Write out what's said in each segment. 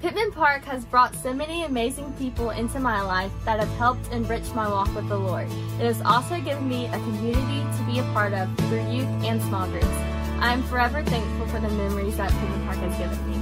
Pittman Park has brought so many amazing people into my life that have helped enrich my walk with the Lord. It has also given me a community to be a part of through youth and small groups. I am forever thankful for the memories that Pittman Park has given me.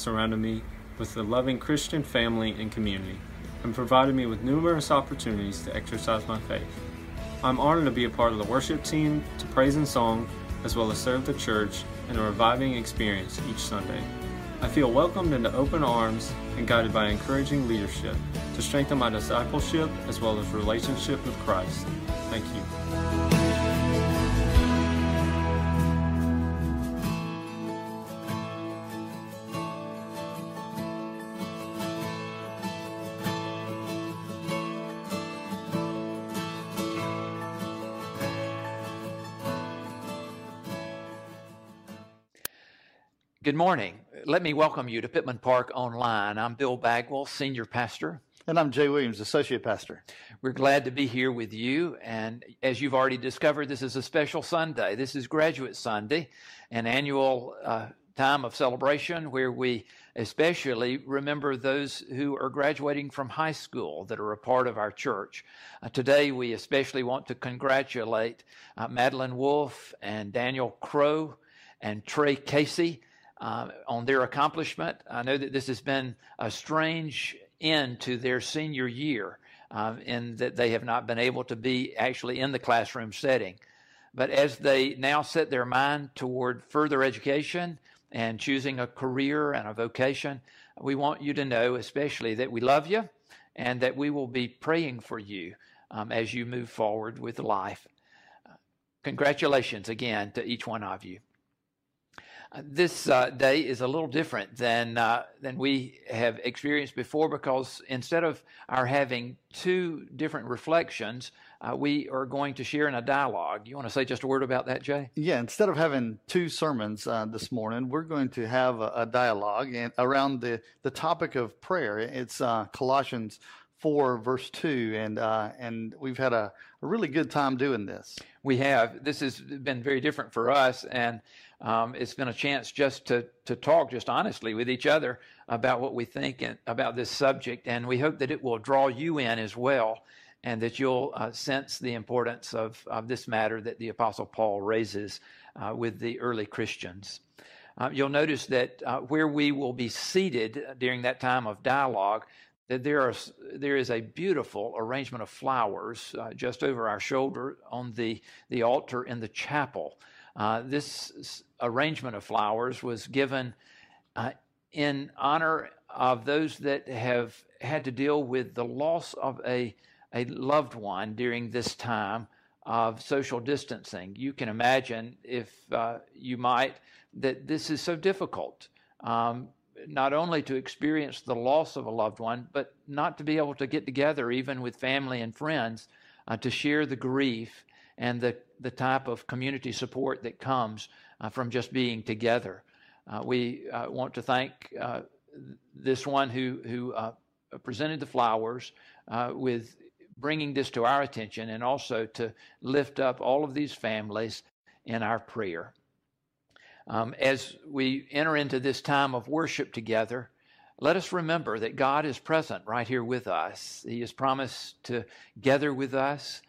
Surrounded me with a loving Christian family and community and provided me with numerous opportunities to exercise my faith. I'm honored to be a part of the worship team, to praise and song, as well as serve the church in a reviving experience each Sunday. I feel welcomed into open arms and guided by encouraging leadership to strengthen my discipleship as well as relationship with Christ. Thank you. Good morning. Let me welcome you to Pittman Park Online. I'm Bill Bagwell, Senior Pastor. And I'm Jay Williams, Associate Pastor. We're glad to be here with you. And as you've already discovered, this is a special Sunday. This is Graduate Sunday, an annual uh, time of celebration where we especially remember those who are graduating from high school that are a part of our church. Uh, today, we especially want to congratulate uh, Madeline Wolf and Daniel Crow and Trey Casey uh, on their accomplishment. I know that this has been a strange end to their senior year uh, in that they have not been able to be actually in the classroom setting. But as they now set their mind toward further education and choosing a career and a vocation, we want you to know, especially, that we love you and that we will be praying for you um, as you move forward with life. Congratulations again to each one of you this uh, day is a little different than uh, than we have experienced before because instead of our having two different reflections, uh, we are going to share in a dialogue. You want to say just a word about that, Jay? Yeah. Instead of having two sermons uh, this morning, we're going to have a, a, dialogue and around the the topic of prayer. It's uh, Colossians four verse two, and uh, and we've had a, a really good time doing this. We have. This has been very different for us, and um, it's been a chance just to, to talk just honestly with each other about what we think and, about this subject. And we hope that it will draw you in as well and that you'll uh, sense the importance of, of this matter that the Apostle Paul raises uh, with the early Christians. Uh, you'll notice that uh, where we will be seated during that time of dialogue, that there, are, there is a beautiful arrangement of flowers uh, just over our shoulder on the, the altar in the chapel. Uh, this arrangement of flowers was given uh, in honor of those that have had to deal with the loss of a, a loved one during this time of social distancing. You can imagine, if uh, you might, that this is so difficult. Um, not only to experience the loss of a loved one, but not to be able to get together, even with family and friends, uh, to share the grief and the, the type of community support that comes uh, from just being together. Uh, we uh, want to thank this one who, who presented the flowers with bringing this to our attention and also to lift up all of these families in our prayer. Um, as we enter into this time of worship together, let us remember that God is present right here with us. He has promised to gather with us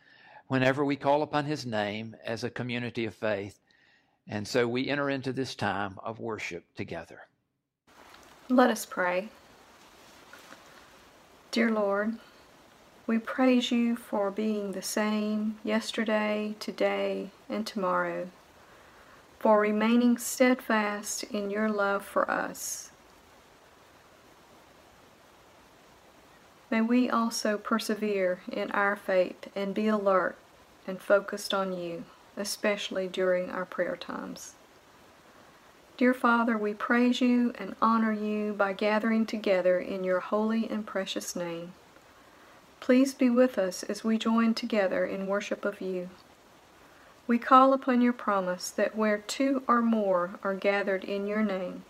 whenever we call upon His name as a community of faith. And so we enter into this time of worship together. Let us pray. Dear Lord, we praise you for being the same yesterday, today, and tomorrow, for remaining steadfast in your love for us. May we also persevere in our faith and be alert and focused on you, especially during our prayer times. Dear Father, we praise you and honor you by gathering together in your holy and precious name. Please be with us as we join together in worship of you. We call upon your promise that where two or more are gathered in your name,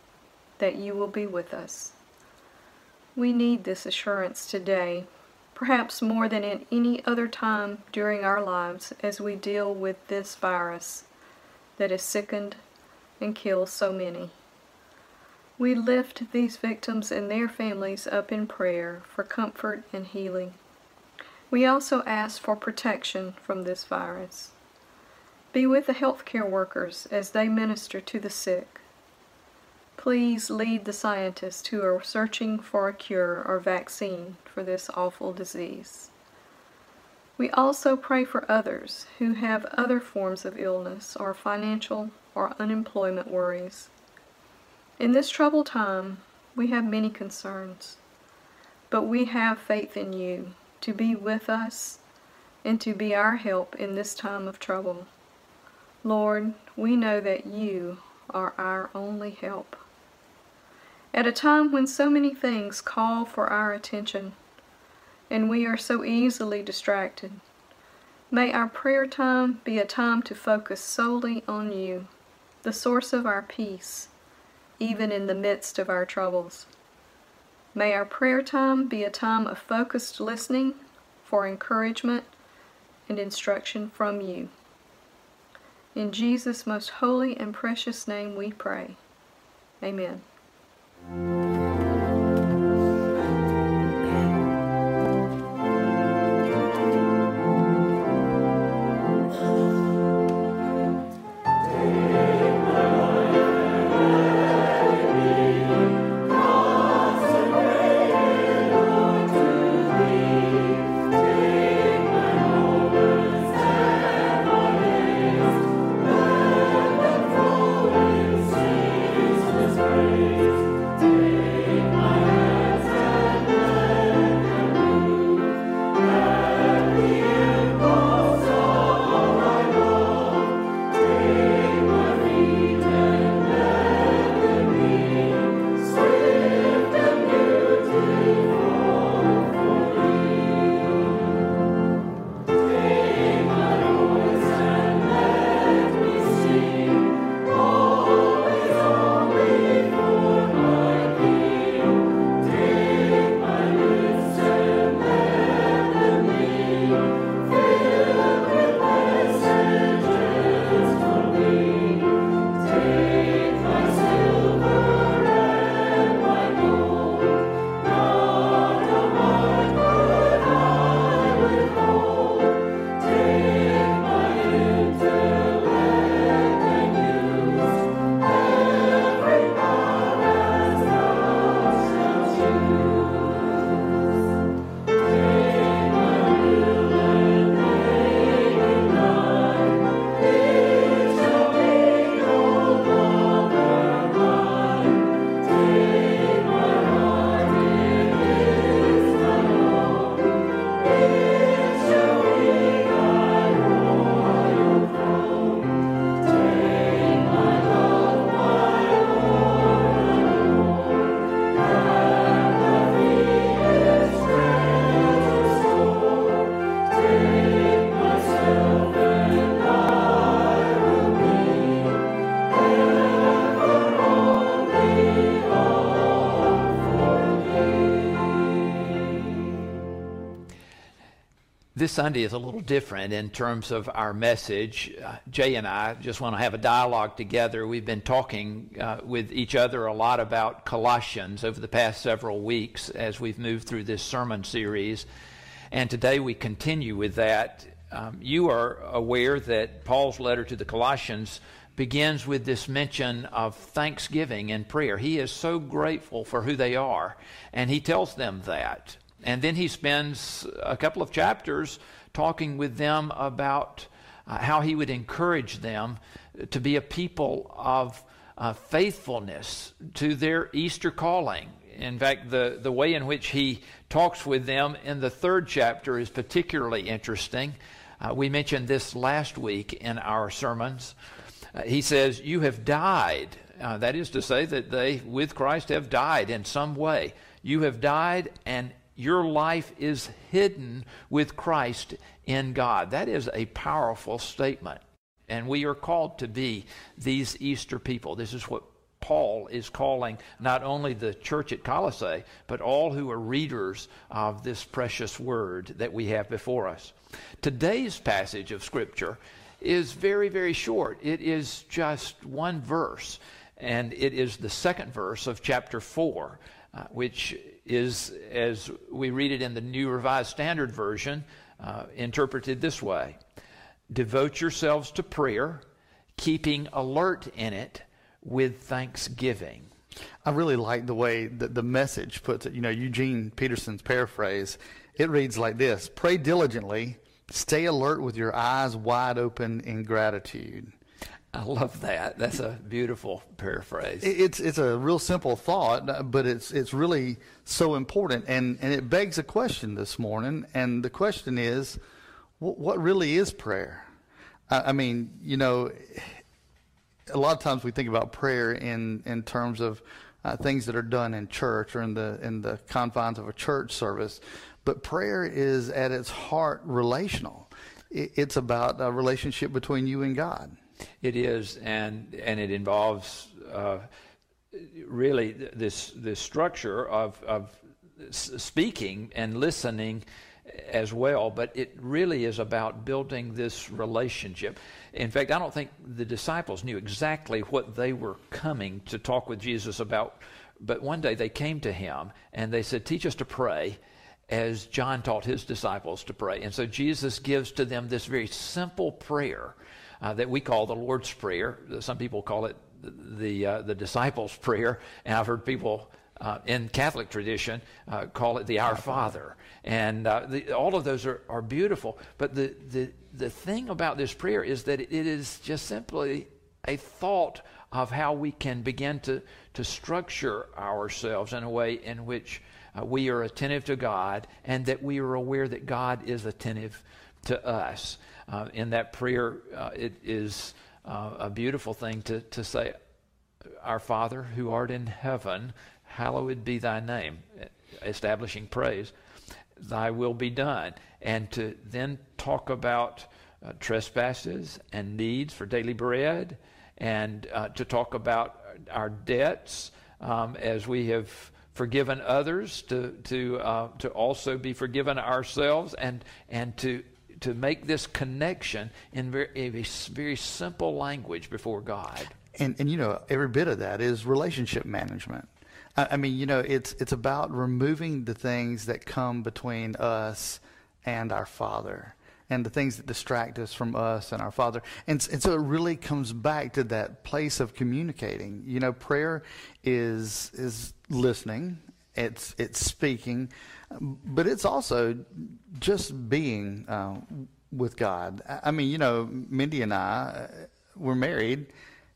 that you will be with us. We need this assurance today, perhaps more than at any other time during our lives as we deal with this virus that has sickened and killed so many. We lift these victims and their families up in prayer for comfort and healing. We also ask for protection from this virus. Be with the healthcare workers as they minister to the sick. Please lead the scientists who are searching for a cure or vaccine for this awful disease. We also pray for others who have other forms of illness or financial or unemployment worries. In this troubled time, we have many concerns, but we have faith in you to be with us and to be our help in this time of trouble. Lord, we know that you are our only help. At a time when so many things call for our attention and we are so easily distracted, may our prayer time be a time to focus solely on you, the source of our peace, even in the midst of our troubles. May our prayer time be a time of focused listening for encouragement and instruction from you. In Jesus' most holy and precious name we pray. Amen. Thank you. This Sunday is a little different in terms of our message. Uh, Jay and I just want to have a dialogue together. We've been talking uh, with each other a lot about Colossians over the past several weeks as we've moved through this sermon series. And today we continue with that. Um, you are aware that Paul's letter to the Colossians begins with this mention of thanksgiving and prayer. He is so grateful for who they are, and he tells them that. And then he spends a couple of chapters talking with them about uh, how he would encourage them to be a people of uh, faithfulness to their Easter calling. In fact, the, the way in which he talks with them in the third chapter is particularly interesting. Uh, we mentioned this last week in our sermons. Uh, he says, You have died. Uh, that is to say, that they, with Christ, have died in some way. You have died, and your life is hidden with Christ in God. That is a powerful statement. And we are called to be these Easter people. This is what Paul is calling not only the church at Colossae, but all who are readers of this precious word that we have before us. Today's passage of Scripture is very, very short. It is just one verse, and it is the second verse of chapter 4, uh, which is, as we read it in the New Revised Standard Version, uh, interpreted this way Devote yourselves to prayer, keeping alert in it with thanksgiving. I really like the way that the message puts it. You know, Eugene Peterson's paraphrase, it reads like this Pray diligently, stay alert with your eyes wide open in gratitude. I love that. That's a beautiful paraphrase. It's it's a real simple thought, but it's it's really so important, and and it begs a question this morning. And the question is, what really is prayer? I mean, you know, a lot of times we think about prayer in in terms of uh, things that are done in church or in the in the confines of a church service, but prayer is at its heart relational. It's about a relationship between you and God. It is, and and it involves uh, really this this structure of of speaking and listening as well. But it really is about building this relationship. In fact, I don't think the disciples knew exactly what they were coming to talk with Jesus about. But one day they came to him and they said, "Teach us to pray." As John taught his disciples to pray. And so Jesus gives to them this very simple prayer uh, that we call the Lord's Prayer. Some people call it the, uh, the disciples' prayer, and I've heard people uh, in Catholic tradition uh, call it the Our Father. And uh, the, all of those are, are beautiful. But the, the, the thing about this prayer is that it is just simply a thought of how we can begin to, to structure ourselves in a way in which uh, we are attentive to God and that we are aware that God is attentive to us uh, in that prayer, uh, it is uh, a beautiful thing to, to say, Our Father who art in heaven, hallowed be thy name, establishing praise. Thy will be done. And to then talk about uh, trespasses and needs for daily bread, and uh, to talk about our debts um, as we have forgiven others, to to uh, to also be forgiven ourselves, and and to to make this connection in very, a very simple language before God. And, and you know, every bit of that is relationship management. I, I mean, you know, it's, it's about removing the things that come between us and our Father and the things that distract us from us and our Father. And, and so it really comes back to that place of communicating. You know, prayer is is listening, it's it's speaking, but it's also just being uh, with God. I mean, you know, Mindy and I, uh, we're married.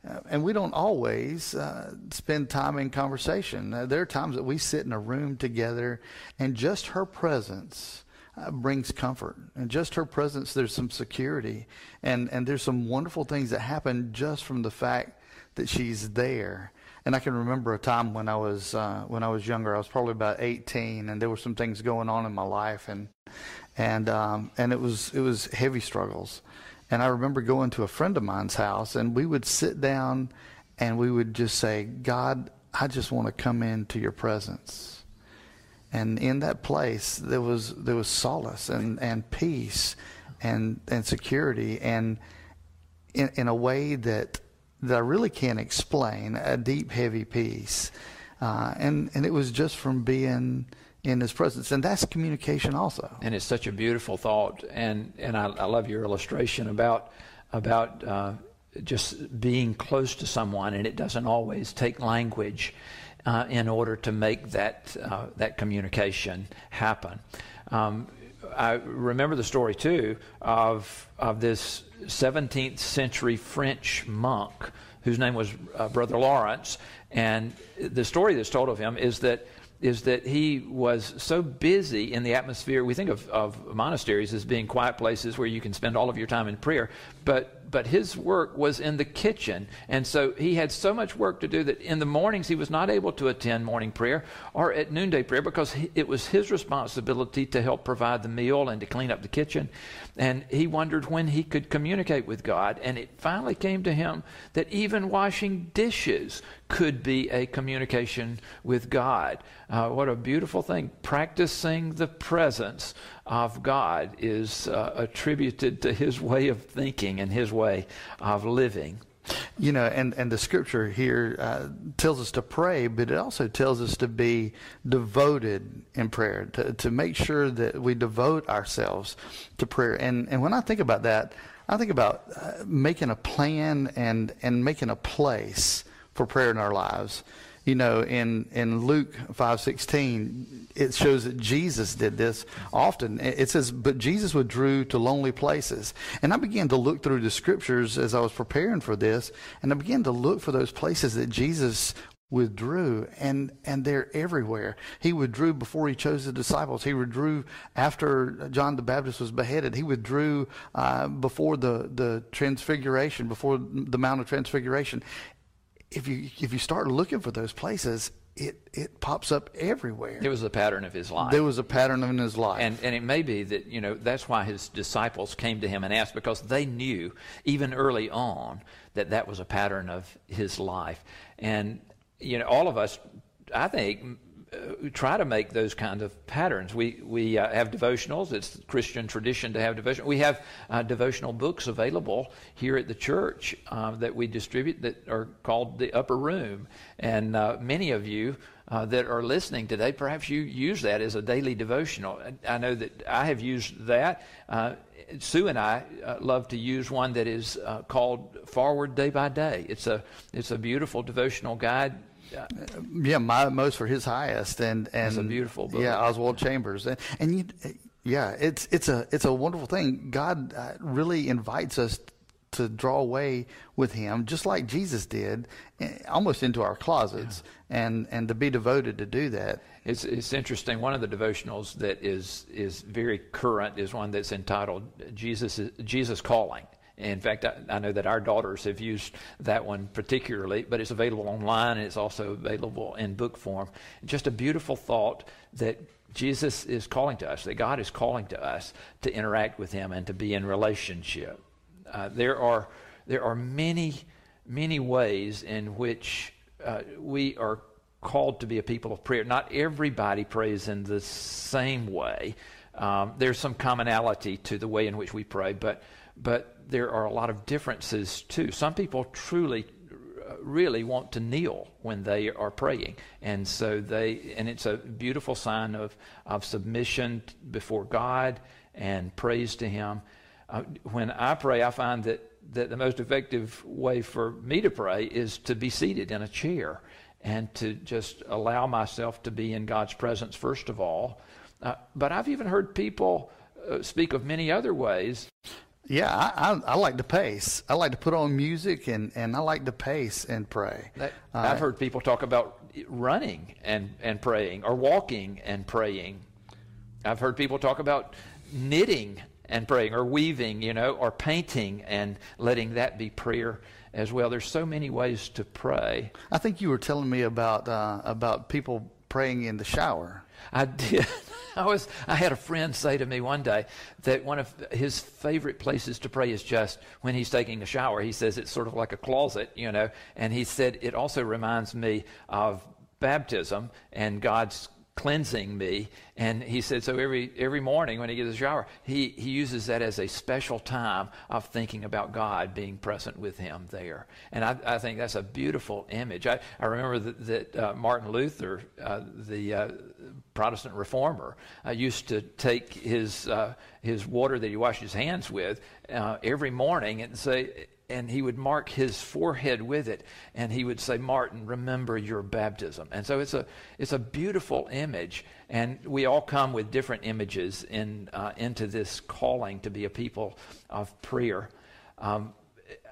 Uh, and we don't always uh, spend time in conversation. Uh, there are times that we sit in a room together, and just her presence uh, brings comfort. And just her presence, there's some security, and and there's some wonderful things that happen just from the fact that she's there. And I can remember a time when I was uh, when I was younger. I was probably about 18, and there were some things going on in my life, and and um, and it was it was heavy struggles. And I remember going to a friend of mine's house, and we would sit down, and we would just say, God, I just want to come into Your presence. And in that place, there was there was solace and, and peace, and and security, and in, in a way that that I really can't explain, a deep, heavy peace. Uh, and, and it was just from being in his presence. And that's communication also. And it's such a beautiful thought. And, and I, I love your illustration about, about uh, just being close to someone, and it doesn't always take language. Uh, in order to make that uh, that communication happen, um, I remember the story too of of this 17th century French monk whose name was uh, Brother Lawrence. And the story that's told of him is that is that he was so busy in the atmosphere. We think of, of monasteries as being quiet places where you can spend all of your time in prayer, but but his work was in the kitchen. And so he had so much work to do that in the mornings he was not able to attend morning prayer or at noonday prayer because it was his responsibility to help provide the meal and to clean up the kitchen. And he wondered when he could communicate with God. And it finally came to him that even washing dishes could be a communication with God. Uh, what a beautiful thing. Practicing the presence of God is uh, attributed to his way of thinking and his way of living. You know, and, and the scripture here uh, tells us to pray, but it also tells us to be devoted in prayer, to, to make sure that we devote ourselves to prayer. And, and when I think about that, I think about uh, making a plan and, and making a place for prayer in our lives. You know, in, in Luke 5.16, it shows that Jesus did this often. It says, but Jesus withdrew to lonely places. And I began to look through the scriptures as I was preparing for this, and I began to look for those places that Jesus withdrew and and they're everywhere he withdrew before he chose the disciples he withdrew after john the baptist was beheaded he withdrew uh, before the the transfiguration before the mount of transfiguration if you if you start looking for those places, it it pops up everywhere. It was a pattern of his life. There was a pattern in his life, and and it may be that you know that's why his disciples came to him and asked because they knew even early on that that was a pattern of his life, and you know all of us, I think, try to make those kind of patterns. We we uh, have devotionals. It's Christian tradition to have devotion. We have uh, devotional books available here at the church uh, that we distribute that are called the Upper Room, and uh, many of you. Uh, that are listening today, perhaps you use that as a daily devotional. I know that I have used that. Sue and I love to use one that is called Forward Day by Day. It's a it's a beautiful devotional guide yeah, yeah my utmost for his highest, and and it's a beautiful book. Yeah, Oswald Chambers, and, and you, yeah, it's it's a it's a wonderful thing. God uh, really invites us to draw away with Him, just like Jesus did, eh, almost into our closets, yeah. and and to be devoted to do that. It's it's interesting. One of the devotionals that is is very current is one that's entitled Jesus Jesus Calling in fact, I, I, know that our daughters have used that one particularly, but it's available online and it's also available in book form. Just a beautiful thought that Jesus is calling to us, that God is calling to us to interact with Him and to be in relationship. Uh, there are there are many many ways in which uh, we are called to be a people of prayer. Not everybody prays in the same way. Um, there's some commonality to the way in which we pray, but but there are a lot of differences too. Some people truly really want to kneel when they are praying. And so they and it's a beautiful sign of of submission before god and praise to him. Uh, when i pray i find that that the most effective way for me to pray is to be seated in a chair and to just allow myself to be in god's presence first of all. Uh, but i've even heard people uh, speak of many other ways yeah, I, I, I, like to pace. I like to put on music and, and I like to pace and pray. That, uh, I've heard people talk about running and, and praying or walking and praying. I've heard people talk about knitting and praying or weaving, you know, or painting and letting that be prayer as well. There's so many ways to pray. I think you were telling me about uh, about people praying in the shower. I did. I was I had a friend say to me one day that one of his favorite places to pray is just when he's taking a shower. He says it's sort of like a closet, you know, and he said it also reminds me of baptism and God's cleansing me. And he said, so every, every morning when he gets a shower, he, he uses that as a special time of thinking about God being present with him there. And I, I think that's a beautiful image. I, I remember that, that uh, Martin Luther, uh, the uh, Protestant reformer, uh, used to take his, uh, his water that he washed his hands with uh, every morning and say, and he would mark his forehead with it and he would say martin remember your baptism. And so it's a it's a beautiful image and we all come with different images in uh, into this calling to be a people of prayer. Um,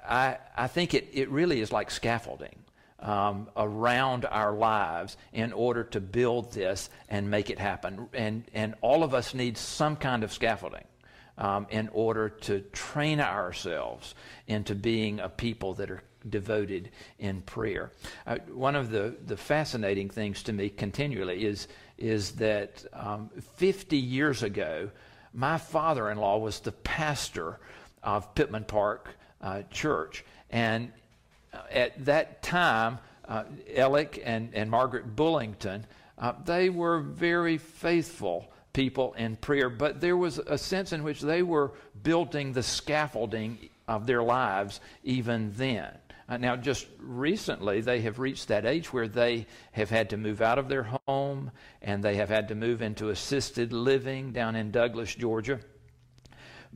I, I think it, it really is like scaffolding um, around our lives in order to build this and make it happen. And, and all of us need some kind of scaffolding. Um, in order to train ourselves into being a people that are devoted in prayer. Uh, one of the, the fascinating things to me continually is, is that um, 50 years ago, my father in law was the pastor of Pittman Park uh, Church. And at that time, uh, Alec and, and Margaret Bullington, uh, they were very faithful people in prayer, but there was a sense in which they were building the scaffolding of their lives even then. Uh, now, just recently, they have reached that age where they have had to move out of their home and they have had to move into assisted living down in Douglas, Georgia.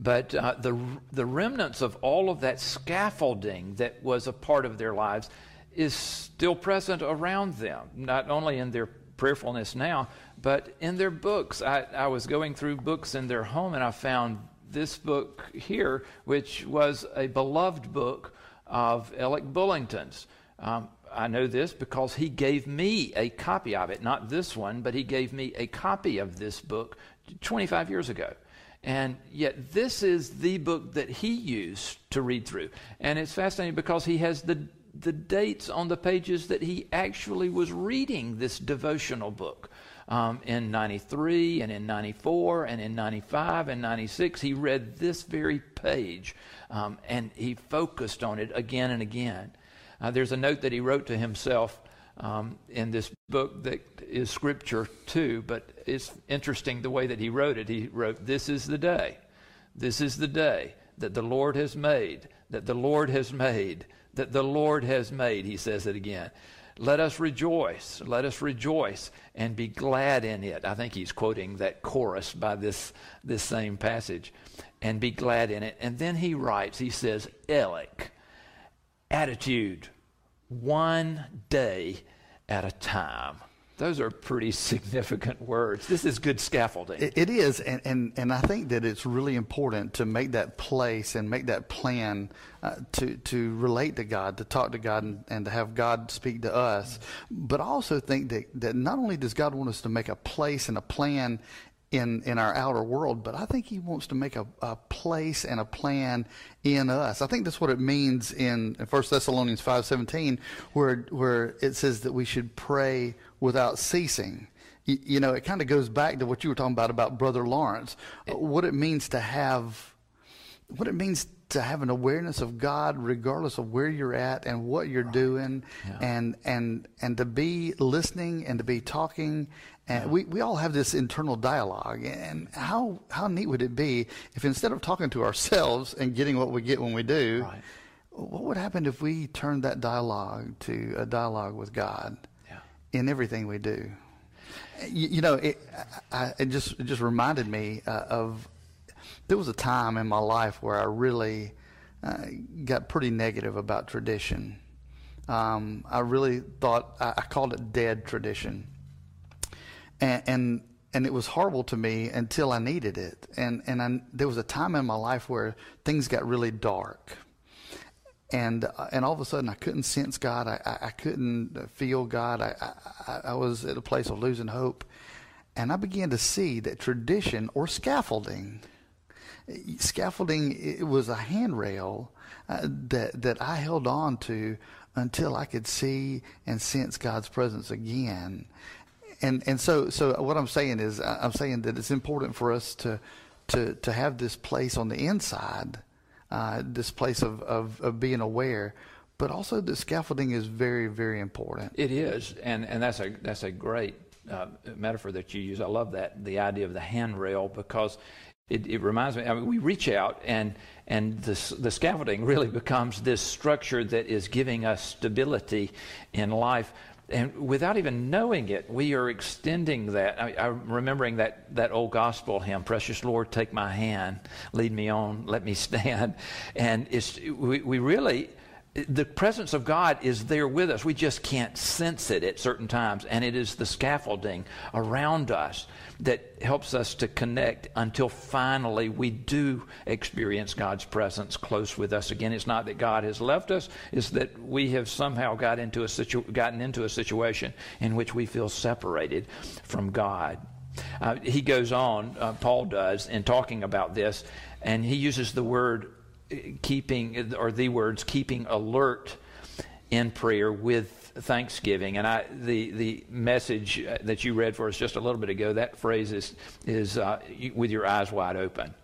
But uh, the, the remnants of all of that scaffolding that was a part of their lives is still present around them, not only in their prayerfulness now, but in their books. I, I was going through books in their home and I found this book here, which was a beloved book of Alec Bullington's. Um, I know this because he gave me a copy of it, not this one, but he gave me a copy of this book 25 years ago. And yet, this is the book that he used to read through. And it's fascinating because he has the, the dates on the pages that he actually was reading this devotional book. Um, in 93 and in 94 and in 95 and 96, he read this very page um, and he focused on it again and again. Uh, there's a note that he wrote to himself um, in this book that is scripture too, but it's interesting the way that he wrote it. He wrote, This is the day. This is the day that the Lord has made, that the Lord has made, that the Lord has made. He says it again. Let us rejoice. Let us rejoice and be glad in it. I think he's quoting that chorus by this, this same passage. And be glad in it. And then he writes, he says, Alec, attitude one day at a time. Those are pretty significant words. This is good scaffolding. it, it is, and, and, and I think that it's really important to make that place and make that plan uh, to, to relate to God, to talk to God, and, and to have God speak to us. But I also think that, that not only does God want us to make a place and a plan in in our outer world, but I think he wants to make a, a place and a plan in us. I think that's what it means in, 1 Thessalonians five seventeen, where where it says that we should pray without ceasing. You, you know, it kind of goes back to what you were talking about about Brother Lawrence, what it means to have, what it means to have an awareness of God regardless of where you're at and what you're right. doing yeah. and and and to be listening and to be talking and yeah. we, we all have this internal dialogue. And how, how neat would it be if instead of talking to ourselves and getting what we get when we do, right. what would happen if we turned that dialogue to a dialogue with God. In everything we do? You, you know, it, I, it, just, it just reminded me uh, of there was a time in my life where I really uh, got pretty negative about tradition. Um, I really thought, I, I called it dead tradition and, and and it was horrible to me until I needed it. And and I, there was a time in my life where things got really dark, and uh, and all of a sudden I couldn't sense God. I I, I couldn't feel God. I, I I was at a place of losing hope, and I began to see that tradition or scaffolding, scaffolding it was a handrail uh, that that I held on to until I could see and sense God's presence again and and so so what I'm saying is I'm saying that it's important for us to to to have this place on the inside, uh, this place of, of of being aware, but also the scaffolding is very very important. It is, and and that's a that's a great uh, metaphor that you use. I love that the idea of the handrail because it, it, reminds me. I mean, we reach out, and and this, the scaffolding really becomes this structure that is giving us stability in life and without even knowing it, we are extending that. I, am remembering that, that old gospel hymn, Precious Lord, take my hand, lead me on, let me stand. And it's, we, we really the presence of God is there with us. We just can't sense it at certain times. And it is the scaffolding around us that helps us to connect until finally we do experience God's presence close with us again. It's not that God has left us, it's that we have somehow got into a situ- gotten into a situation in which we feel separated from God. Uh, he goes on, uh, Paul does, in talking about this, and he uses the word keeping, or the words, keeping alert in prayer with thanksgiving. And I, the, the message that you read for us just a little bit ago, that phrase is, is uh, with your eyes wide open.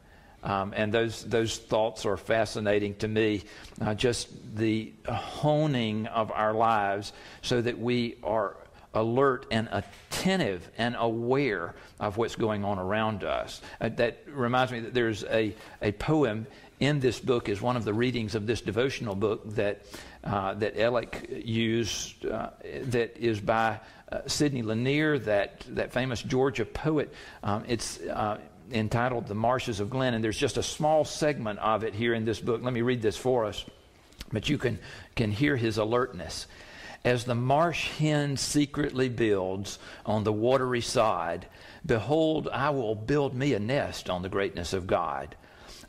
Um, and those, those thoughts are fascinating to me. Uh, just the honing of our lives so that we are alert and attentive and aware of what's going on around us. Uh, that reminds me that there's a, a poem in this book is one of the readings of this devotional book that uh, that Alec used uh, that is by uh, Sidney Lanier, that that famous Georgia poet. Um, it's uh, entitled "The Marshes of Glynn," and there's just a small segment of it here in this book. Let me read this for us, but you can can hear his alertness. As the marsh hen secretly builds on the watery side, behold, I will build me a nest on the greatness of God.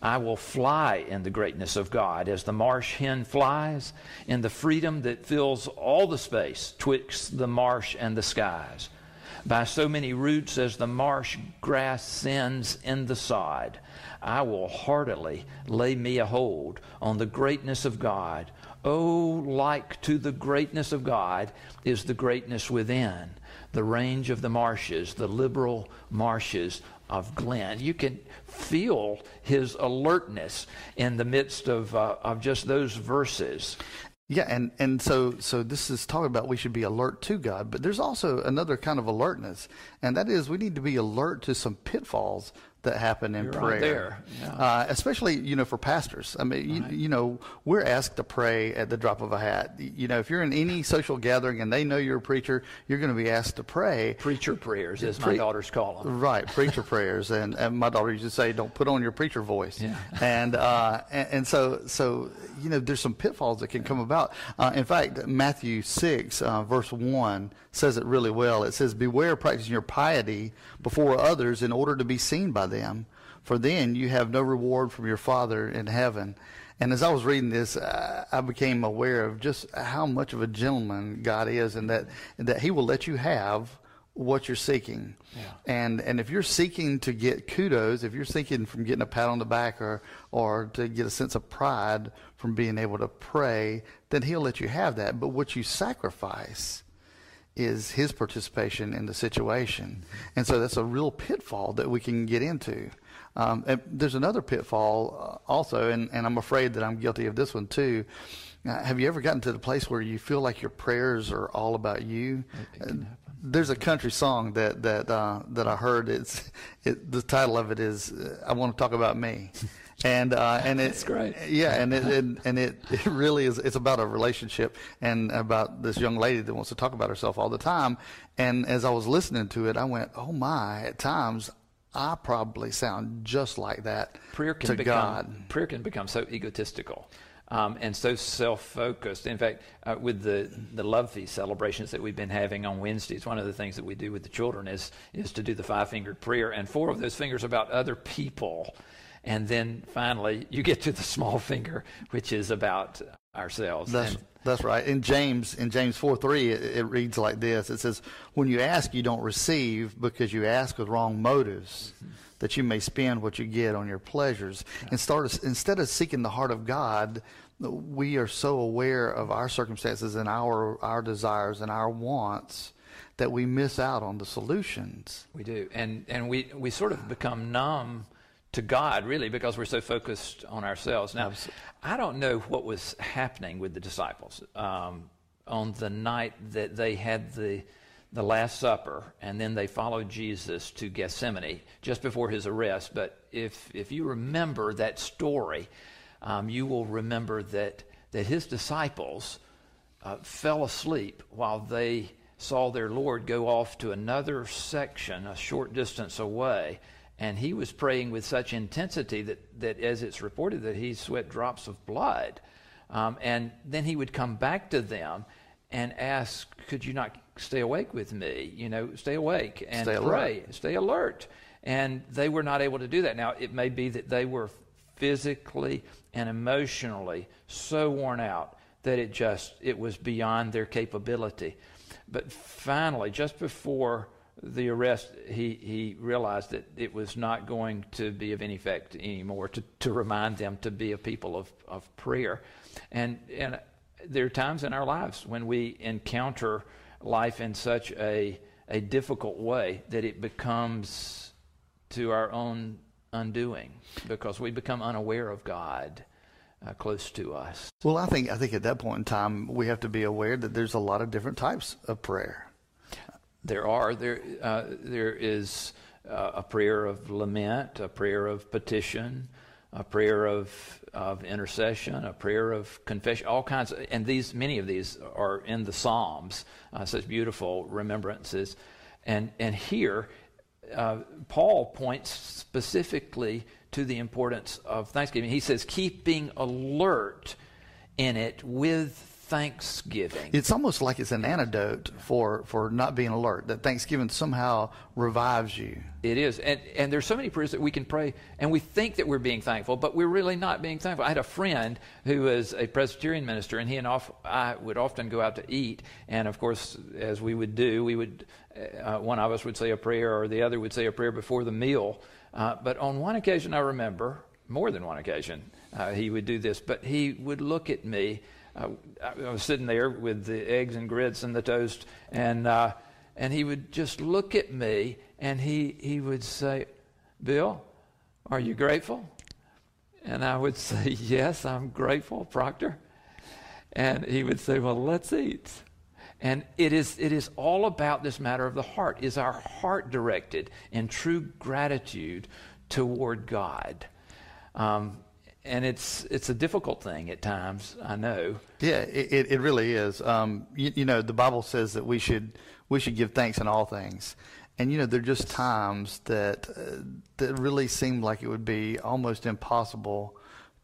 I will fly in the greatness of God as the marsh hen flies in the freedom that fills all the space twixt the marsh and the skies. By so many roots as the marsh grass sends in the sod, I will heartily lay me a hold on the greatness of God. Oh, like to the greatness of God is the greatness within, the range of the marshes, the liberal marshes of Glynn. You can feel his alertness in the midst of, uh, of just those verses. Yeah, and, and so so this is talking about we should be alert to God, but there's also another kind of alertness, and that is we need to be alert to some pitfalls that happen in You're prayer. Right there. Yeah. Uh, especially, you know, for pastors. I mean, right. you, you, know, we're asked to pray at the drop of a hat. You know, if you're in any social gathering and they know you're a preacher, you're going to be asked to pray. Preacher prayers, as Pre- my daughters call them. Right, preacher prayers. And, and my daughter used to say, don't put on your preacher voice. Yeah. And, uh, and, and, so, so, you know, there's some pitfalls that can come about. Uh, in fact, Matthew 6, uh, verse 1 says it really well. It says, Beware practicing your piety before others in order to be seen by them, for then you have no reward from your Father in heaven. And as I was reading this, I became aware of just how much of a gentleman God is, and that that He will let you have what you're seeking. Yeah. And and if you're seeking to get kudos, if you're seeking from getting a pat on the back or or to get a sense of pride from being able to pray, then He'll let you have that. But what you sacrifice is his participation in the situation. And so that's a real pitfall that we can get into. Um, there's another pitfall uh, also, and, and I'm afraid that I'm guilty of this one too. Uh, have you ever gotten to the place where you feel like your prayers are all about you? Uh, there's a country song that that uh, that I heard. It's it, the title of it is "I Want to Talk About Me." and uh, and it's great. Yeah, and it, and, and it, it really is. It's about a relationship and about this young lady that wants to talk about herself all the time. And as I was listening to it, I went, "Oh my!" At times, I probably sound just like that prayer can to become, God. Prayer can become so egotistical. Um, and so self-focused. In fact, uh, with the the love feast celebrations that we've been having on Wednesdays, one of the things that we do with the children is is to do the five-fingered prayer, and four of those fingers about other people. And then finally, you get to the small finger, which is about ourselves. That's, and, that's right. In James, in James 4 3, it, it, reads like this It says, When you ask, you don't receive because you ask with wrong motives, mm-hmm. that you may spend what you get on your pleasures. Yeah. And start, instead of seeking the heart of God, we are so aware of our circumstances and our, our desires and our wants that we miss out on the solutions. We do. And, and we, we sort of become numb to God, really, because we're so focused on ourselves. Now, I don't know what was happening with the disciples um, on the night that they had the the Last Supper, and then they followed Jesus to Gethsemane just before his arrest. But if if you remember that story, um, you will remember that that his disciples uh, fell asleep while they saw their Lord go off to another section, a short distance away and he was praying with such intensity that, that as it's reported that he sweat drops of blood Um, and then he would come back to them and ask, Could you not stay awake with me? You know, stay awake and Stay pray, alert. stay alert. And they were not able to do that. Now, it may be that they were physically and emotionally so worn out that it just it was beyond their capability. But finally, just before the arrest, he, he realized that it was not going to be of any effect anymore to, to remind them to be a people of, of prayer. And, and there are times in our lives when we encounter life in such a, a difficult way that it becomes to our own undoing because we become unaware of God uh, close to us. Well, I think I think at that point in time we have to be aware that there's a lot of different types of prayer. There are there uh, there is uh, a prayer of lament, a prayer of petition, a prayer of of intercession, a prayer of confession, all kinds. Of, and these many of these are in the Psalms, uh, such beautiful remembrances. And and here, uh, Paul points specifically to the importance of thanksgiving. He says, keeping alert in it with thanksgiving. It's almost like it's an antidote for for not being alert. That Thanksgiving somehow revives you. It is. And, and there's so many prayers that we can pray, and we think that we're being thankful, but we're really not being thankful. I had a friend who was a Presbyterian minister, and he and off, I would often go out to eat. And of course, as we would do, we would, uh, one of us would say a prayer, or the other would say a prayer before the meal. Uh, but on one occasion, I remember, more than one occasion, uh, he would do this, but he would look at me. Uh, I was sitting there with the eggs and grits and the toast, and uh, and he would just look at me and he, he would say, Bill, are you grateful? And I would say, Yes, I'm grateful, Proctor. And he would say, Well, let's eat. And it is, it is all about this matter of the heart. Is our heart directed in true gratitude toward God? Um, and it's it's a difficult thing at times. I know. Yeah, it, it really is. Um, you, you know, the Bible says that we should we should give thanks in all things, and you know, there are just times that uh, that really seem like it would be almost impossible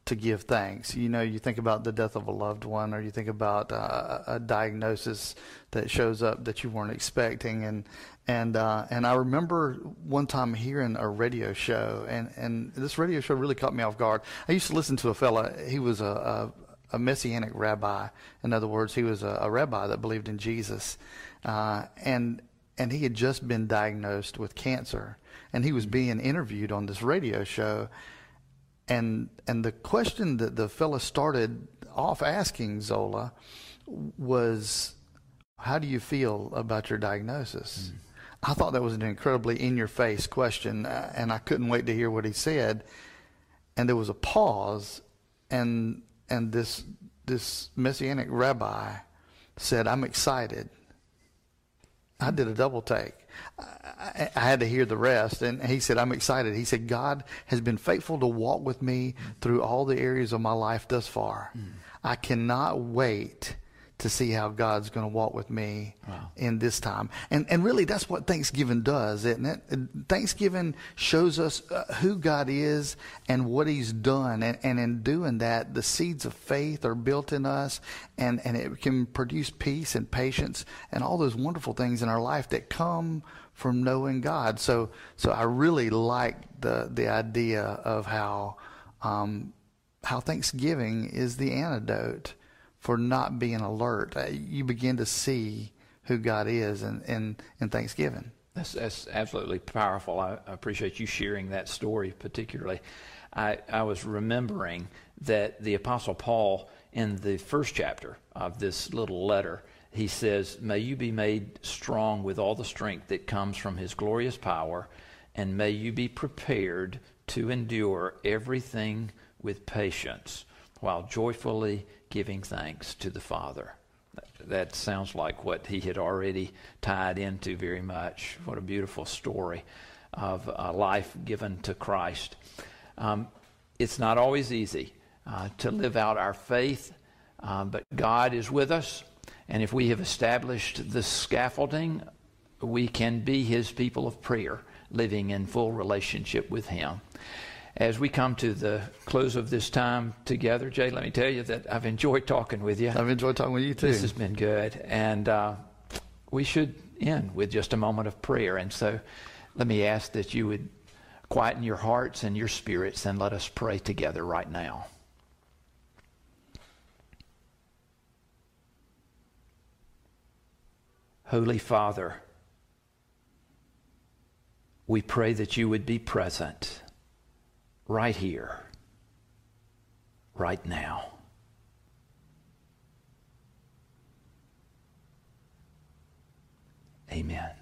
to give thanks. You know, you think about the death of a loved one, or you think about uh, a diagnosis that shows up that you weren't expecting, and and uh, and I remember one time hearing a radio show, and and this radio show really caught me off guard. I used to listen to a fella. He was a, a, a messianic rabbi. In other words, he was a, a rabbi that believed in Jesus, uh, and and he had just been diagnosed with cancer, and he was being interviewed on this radio show and and the question that the fella started off asking Zola was, "How do you feel about your diagnosis?" Mm. I thought that was an incredibly in-your-face question, uh, and I couldn't wait to hear what he said. And there was a pause, and and this this messianic rabbi said, "I'm excited." I did a double take. I, I, had to hear the rest. And he said, I'm excited. He said, God has been faithful to walk with me through all the areas of my life thus far. Mm. I cannot wait to see how God's going to walk with me wow. in this time. And and really that's what Thanksgiving does, isn't it? Thanksgiving shows us uh, who God is and what he's done and, and in doing that the seeds of faith are built in us and and it can produce peace and patience and all those wonderful things in our life that come from knowing God. So so I really like the the idea of how um, how Thanksgiving is the antidote for not being alert. Uh, you begin to see who God is in, in, in Thanksgiving. That's, that's absolutely powerful. I, I appreciate you sharing that story particularly. I, I was remembering that the Apostle Paul, in the first chapter of this little letter, he says, May you be made strong with all the strength that comes from his glorious power, and may you be prepared to endure everything with patience while joyfully giving thanks to the Father. That sounds like what he had already tied into very much. What a beautiful story of a life given to Christ. Um, it's not always easy uh, to live out our faith, um, but God is with us. And if we have established the scaffolding, we can be his people of prayer, living in full relationship with him. As we come to the close of this time together, Jay, let me tell you that I've enjoyed talking with you. I've enjoyed talking with you too. This has been good. And uh, we should end with just a moment of prayer. And so let me ask that you would quieten your hearts and your spirits and let us pray together right now. Holy Father, we pray that you would be present right here, right now. Amen.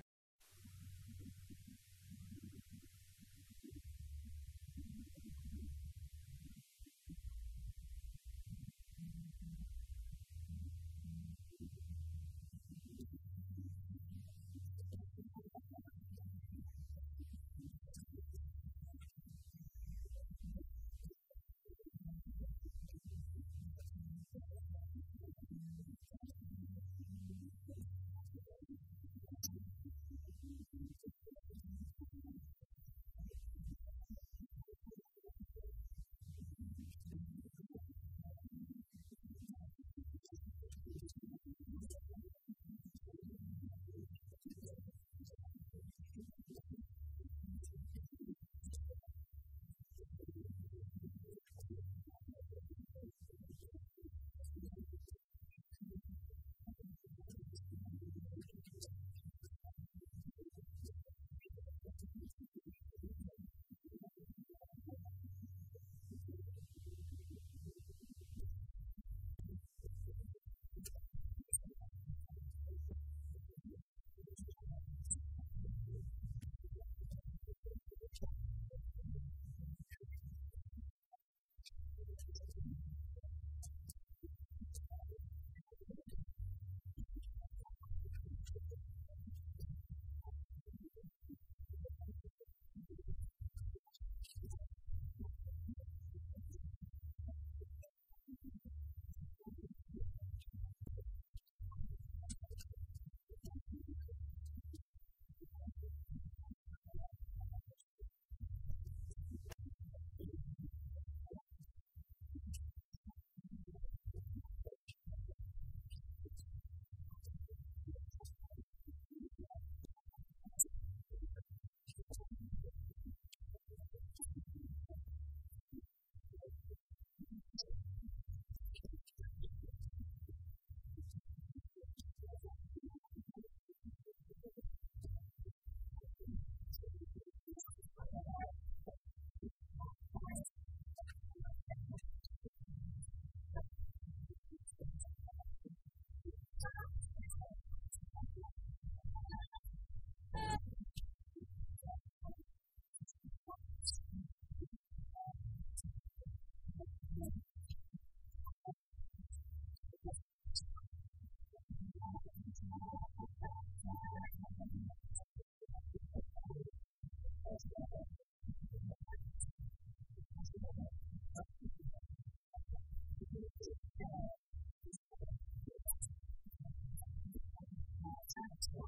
Thank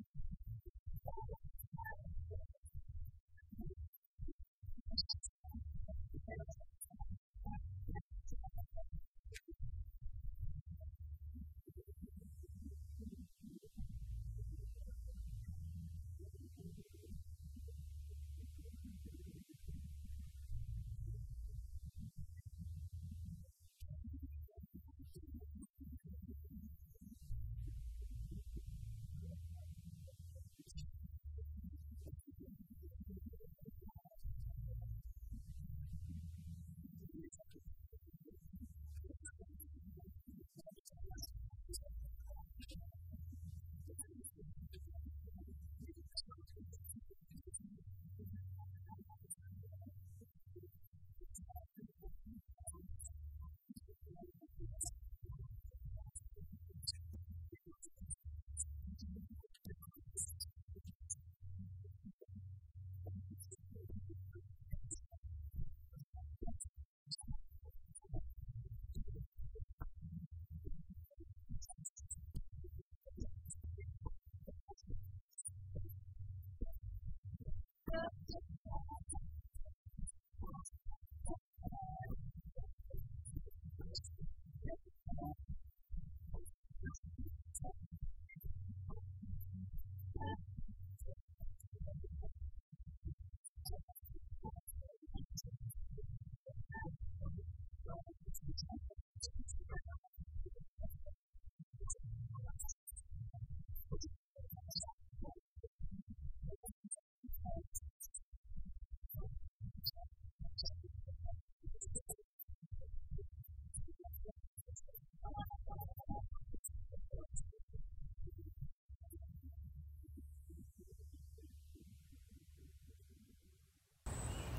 you.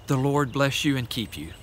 The Lord bless you and keep you.